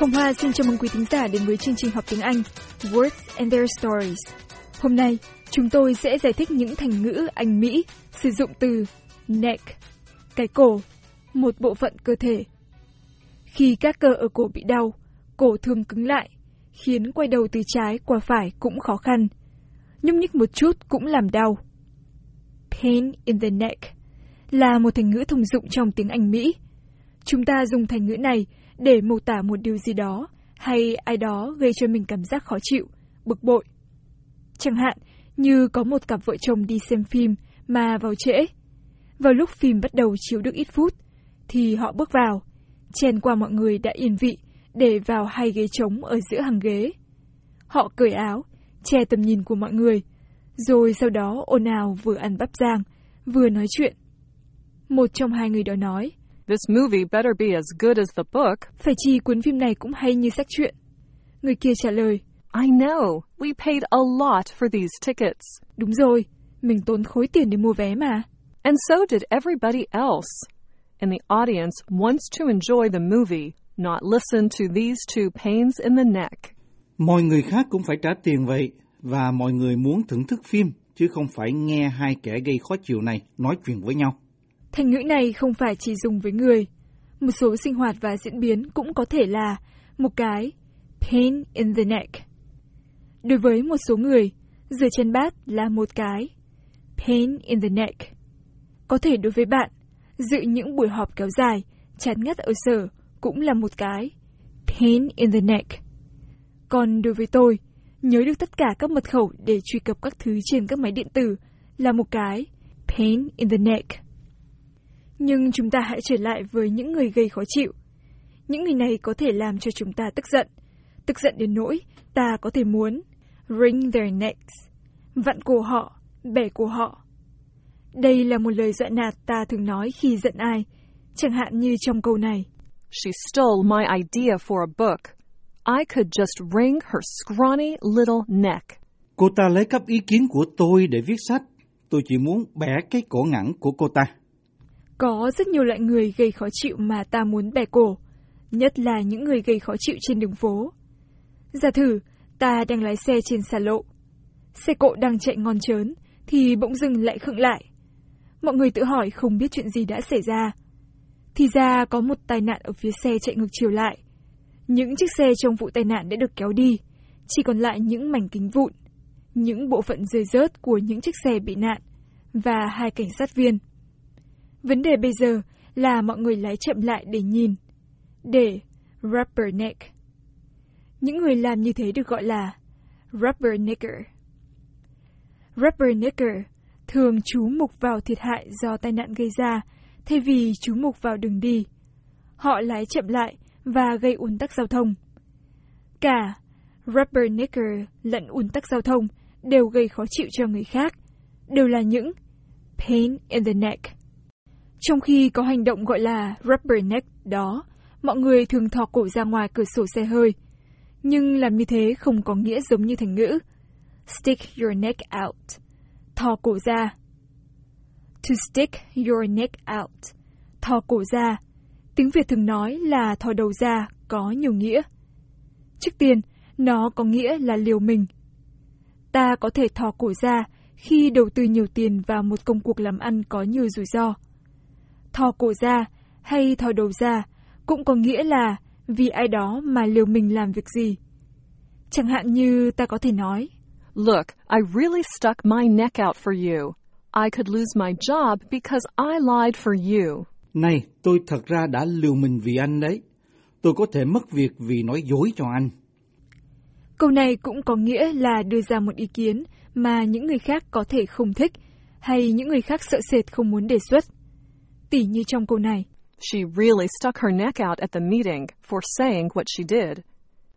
Hồng Hoa xin chào mừng quý thính giả đến với chương trình học tiếng Anh Words and Their Stories. Hôm nay, chúng tôi sẽ giải thích những thành ngữ Anh Mỹ sử dụng từ neck, cái cổ, một bộ phận cơ thể. Khi các cơ ở cổ bị đau, cổ thường cứng lại, khiến quay đầu từ trái qua phải cũng khó khăn. Nhúc nhích một chút cũng làm đau. Pain in the neck là một thành ngữ thông dụng trong tiếng Anh Mỹ. Chúng ta dùng thành ngữ này để mô tả một điều gì đó hay ai đó gây cho mình cảm giác khó chịu, bực bội. Chẳng hạn như có một cặp vợ chồng đi xem phim mà vào trễ. Vào lúc phim bắt đầu chiếu được ít phút, thì họ bước vào, chen qua mọi người đã yên vị để vào hai ghế trống ở giữa hàng ghế. Họ cởi áo, che tầm nhìn của mọi người, rồi sau đó ồn ào vừa ăn bắp rang, vừa nói chuyện. Một trong hai người đó nói, This movie better be as good as the book. phải chi cuốn phim này cũng hay như sách truyện. Người kia trả lời, I know. We paid a lot for these tickets. đúng rồi, mình tốn khối tiền để mua vé mà. And so did everybody else. And the audience wants to enjoy the movie, not listen to these two pains in the neck. Mọi người khác cũng phải trả tiền vậy, và mọi người muốn thưởng thức phim, chứ không phải nghe hai kẻ gây khó chịu này nói chuyện với nhau. Thành ngữ này không phải chỉ dùng với người. Một số sinh hoạt và diễn biến cũng có thể là một cái pain in the neck. Đối với một số người, rửa chân bát là một cái pain in the neck. Có thể đối với bạn, dự những buổi họp kéo dài, chán ngắt ở sở cũng là một cái pain in the neck. Còn đối với tôi, nhớ được tất cả các mật khẩu để truy cập các thứ trên các máy điện tử là một cái pain in the neck. Nhưng chúng ta hãy trở lại với những người gây khó chịu. Những người này có thể làm cho chúng ta tức giận. Tức giận đến nỗi ta có thể muốn wring their necks, vặn cổ họ, bẻ cổ họ. Đây là một lời dọa nạt ta thường nói khi giận ai, chẳng hạn như trong câu này. She stole my idea for a book. I could just wring her scrawny little neck. Cô ta lấy cắp ý kiến của tôi để viết sách. Tôi chỉ muốn bẻ cái cổ ngắn của cô ta. Có rất nhiều loại người gây khó chịu mà ta muốn bẻ cổ, nhất là những người gây khó chịu trên đường phố. Giả thử, ta đang lái xe trên xa lộ. Xe cộ đang chạy ngon chớn, thì bỗng dưng lại khựng lại. Mọi người tự hỏi không biết chuyện gì đã xảy ra. Thì ra có một tai nạn ở phía xe chạy ngược chiều lại. Những chiếc xe trong vụ tai nạn đã được kéo đi, chỉ còn lại những mảnh kính vụn, những bộ phận rơi rớt của những chiếc xe bị nạn, và hai cảnh sát viên. Vấn đề bây giờ là mọi người lái chậm lại để nhìn, để rubberneck. Những người làm như thế được gọi là rubbernecker. Rubbernecker thường chú mục vào thiệt hại do tai nạn gây ra, thay vì chú mục vào đường đi. Họ lái chậm lại và gây ùn tắc giao thông. Cả rubbernecker lẫn ùn tắc giao thông đều gây khó chịu cho người khác, đều là những pain in the neck. Trong khi có hành động gọi là rubberneck đó, mọi người thường thò cổ ra ngoài cửa sổ xe hơi. Nhưng làm như thế không có nghĩa giống như thành ngữ. Stick your neck out. Thò cổ ra. To stick your neck out. Thò cổ ra. Tiếng Việt thường nói là thò đầu ra có nhiều nghĩa. Trước tiên, nó có nghĩa là liều mình. Ta có thể thò cổ ra khi đầu tư nhiều tiền vào một công cuộc làm ăn có nhiều rủi ro thò cổ ra hay thò đầu ra cũng có nghĩa là vì ai đó mà liều mình làm việc gì. Chẳng hạn như ta có thể nói, Look, I really stuck my neck out for you. I could lose my job because I lied for you. Này, tôi thật ra đã liều mình vì anh đấy. Tôi có thể mất việc vì nói dối cho anh. câu này cũng có nghĩa là đưa ra một ý kiến mà những người khác có thể không thích hay những người khác sợ sệt không muốn đề xuất. Tỉ như trong câu này, She really stuck her neck out at the meeting for saying what she did.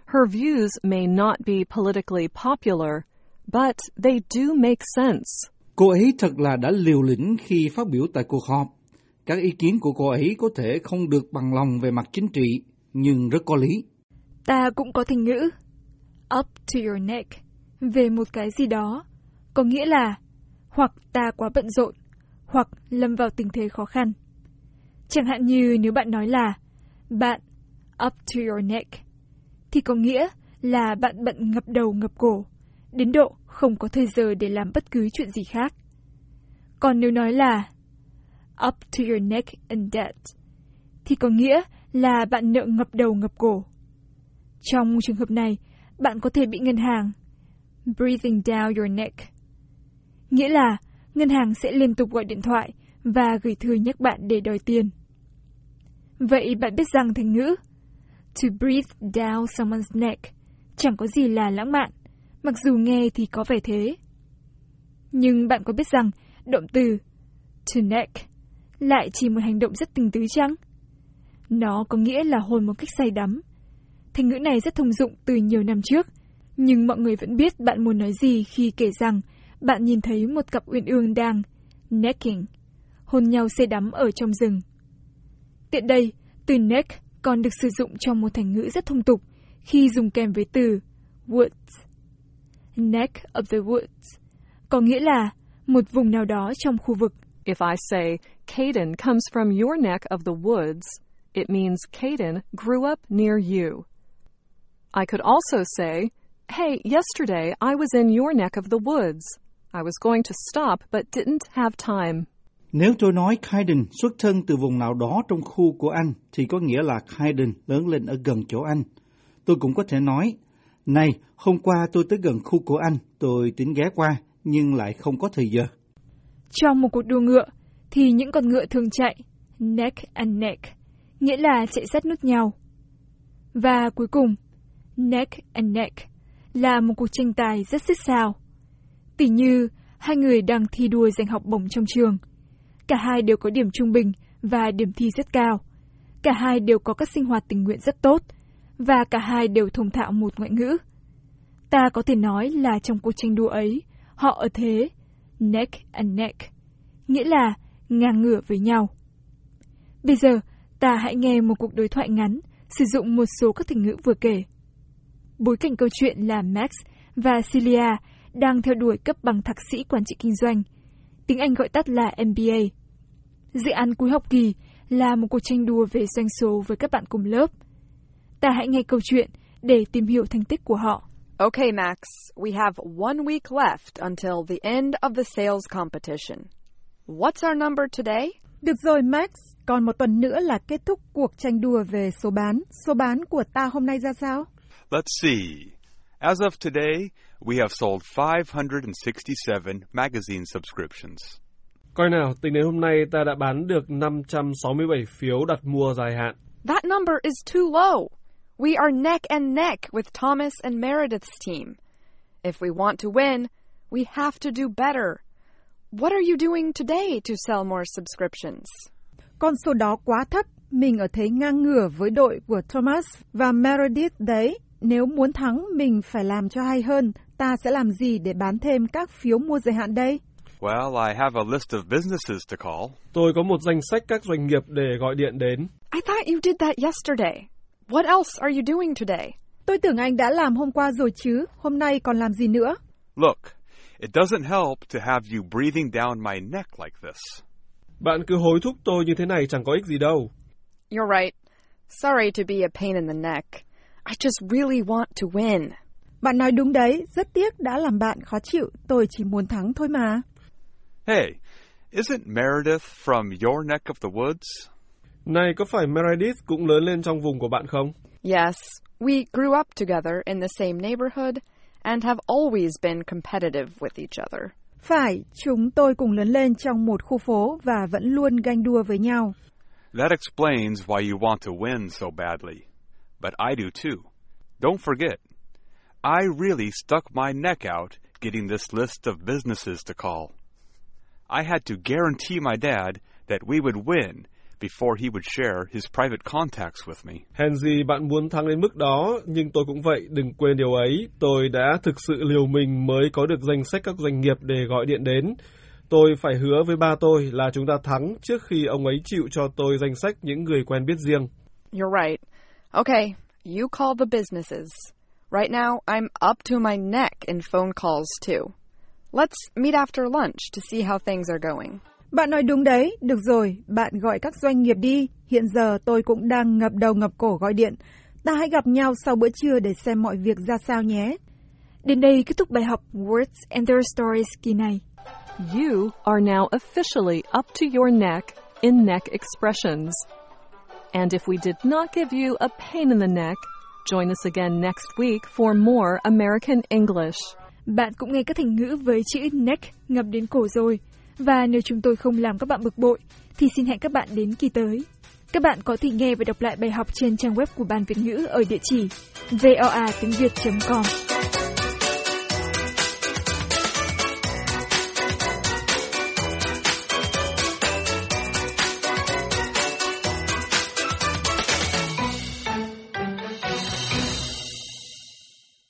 Her views may not be politically popular, but they do make sense. Cô ấy thật là đã liều lĩnh khi phát biểu tại cuộc họp. Các ý kiến của cô ấy có thể không được bằng lòng về mặt chính trị, nhưng rất có lý. ta cũng có thành ngữ up to your neck về một cái gì đó, có nghĩa là hoặc ta quá bận rộn, hoặc lâm vào tình thế khó khăn. Chẳng hạn như nếu bạn nói là bạn up to your neck, thì có nghĩa là bạn bận ngập đầu ngập cổ, đến độ không có thời giờ để làm bất cứ chuyện gì khác. Còn nếu nói là up to your neck in debt, thì có nghĩa là bạn nợ ngập đầu ngập cổ. Trong trường hợp này, bạn có thể bị ngân hàng breathing down your neck. Nghĩa là ngân hàng sẽ liên tục gọi điện thoại và gửi thư nhắc bạn để đòi tiền. Vậy bạn biết rằng thành ngữ to breathe down someone's neck chẳng có gì là lãng mạn, mặc dù nghe thì có vẻ thế. Nhưng bạn có biết rằng động từ to neck lại chỉ một hành động rất tình tứ chăng? Nó có nghĩa là hôn một cách say đắm. Thành ngữ này rất thông dụng từ nhiều năm trước, nhưng mọi người vẫn biết bạn muốn nói gì khi kể rằng bạn nhìn thấy một cặp uyên ương đang necking, hôn nhau say đắm ở trong rừng. Tiện đây, từ neck còn được sử dụng trong một thành ngữ rất thông tục khi dùng kèm với từ woods. Neck of the woods có nghĩa là một vùng nào đó trong khu vực. If I say, Caden comes from your neck of the woods, it means Caden grew up near you. I could also say, Hey, yesterday I was in your neck of the woods. I was going to stop but didn't have time. Nếu tôi nói Kaiden xuất thân từ vùng nào đó trong khu của anh, thì có nghĩa là Kaiden lớn lên ở gần chỗ anh. Tôi cũng có thể nói, này, hôm qua tôi tới gần khu của anh, tôi tính ghé qua, nhưng lại không có thời giờ. Trong một cuộc đua ngựa, thì những con ngựa thường chạy neck and neck, nghĩa là chạy sát nút nhau. Và cuối cùng, neck and neck là một cuộc tranh tài rất xích sao. Tỉ như hai người đang thi đua giành học bổng trong trường. Cả hai đều có điểm trung bình và điểm thi rất cao. Cả hai đều có các sinh hoạt tình nguyện rất tốt và cả hai đều thông thạo một ngoại ngữ. Ta có thể nói là trong cuộc tranh đua ấy, họ ở thế neck and neck, nghĩa là ngang ngửa với nhau. Bây giờ, ta hãy nghe một cuộc đối thoại ngắn sử dụng một số các thành ngữ vừa kể. Bối cảnh câu chuyện là Max và Celia đang theo đuổi cấp bằng thạc sĩ quản trị kinh doanh. Tiếng Anh gọi tắt là MBA. Dự án cuối học kỳ là một cuộc tranh đua về doanh số với các bạn cùng lớp. Ta hãy nghe câu chuyện để tìm hiểu thành tích của họ. Okay, Max, we have one week left until the end of the sales competition. What's our number today? Được rồi, Max. Còn một tuần nữa là kết thúc cuộc tranh đua về số bán. Số bán của ta hôm nay ra sao? Let's see. As of today, we have sold 567 magazine subscriptions. Coi nào, tính đến hôm nay ta đã bán được 567 phiếu đặt mua dài hạn. That number is too low. We are neck and neck with Thomas and Meredith's team. If we want to win, we have to do better. What are you doing today to sell more subscriptions? Con số đó quá thấp. Mình ở thế ngang ngửa với đội của Thomas và Meredith đấy. Nếu muốn thắng, mình phải làm cho hay hơn. Ta sẽ làm gì để bán thêm các phiếu mua dài hạn đây? Well, I have a list of businesses to call. Tôi có một danh sách các doanh nghiệp để gọi điện đến. I thought you did that yesterday. What else are you doing today? Tôi tưởng anh đã làm hôm qua rồi chứ. Hôm nay còn làm gì nữa? Look, it doesn't help to have you breathing down my neck like this. Bạn cứ hối thúc tôi như thế này chẳng có ích gì đâu. You're right. Sorry to be a pain in the neck. I just really want to win. Bạn nói đúng đấy. Rất tiếc đã làm bạn khó chịu. Tôi chỉ muốn thắng thôi mà. Hey, isn't Meredith from your neck of the woods? Này, có phải Meredith cũng lớn lên trong vùng của bạn không? Yes, we grew up together in the same neighborhood and have always been competitive with each other. Phải, chúng tôi cùng lớn lên trong một khu phố và vẫn luôn ganh đua với nhau. That explains why you want to win so badly. But I do too. Don't forget, I really stuck my neck out getting this list of businesses to call. I had to guarantee my dad that we would win before he would share his private contacts with me. Hèn gì bạn muốn thắng đến mức đó, nhưng tôi cũng vậy, đừng quên điều ấy. Tôi đã thực sự liều mình mới có được danh sách các doanh nghiệp để gọi điện đến. Tôi phải hứa với ba tôi là chúng ta thắng trước khi ông ấy chịu cho tôi danh sách những người quen biết riêng. You're right. Okay, you call the businesses. Right now, I'm up to my neck in phone calls too. Let's meet after lunch to see how things are going. Bạn nói đúng đấy. Được rồi, bạn gọi các doanh nghiệp đi. Hiện giờ tôi cũng đang ngập đầu ngập cổ gọi điện. Ta hãy gặp nhau sau bữa trưa để xem mọi việc ra sao nhé. Đến đây kết thúc bài học Words and Their Stories kỳ này. You are now officially up to your neck in neck expressions. And if we did not give you a pain in the neck, join us again next week for more American English. Bạn cũng nghe các thành ngữ với chữ neck ngập đến cổ rồi. Và nếu chúng tôi không làm các bạn bực bội, thì xin hẹn các bạn đến kỳ tới. Các bạn có thể nghe và đọc lại bài học trên trang web của Ban Việt ngữ ở địa chỉ voa tiếng Việt.com.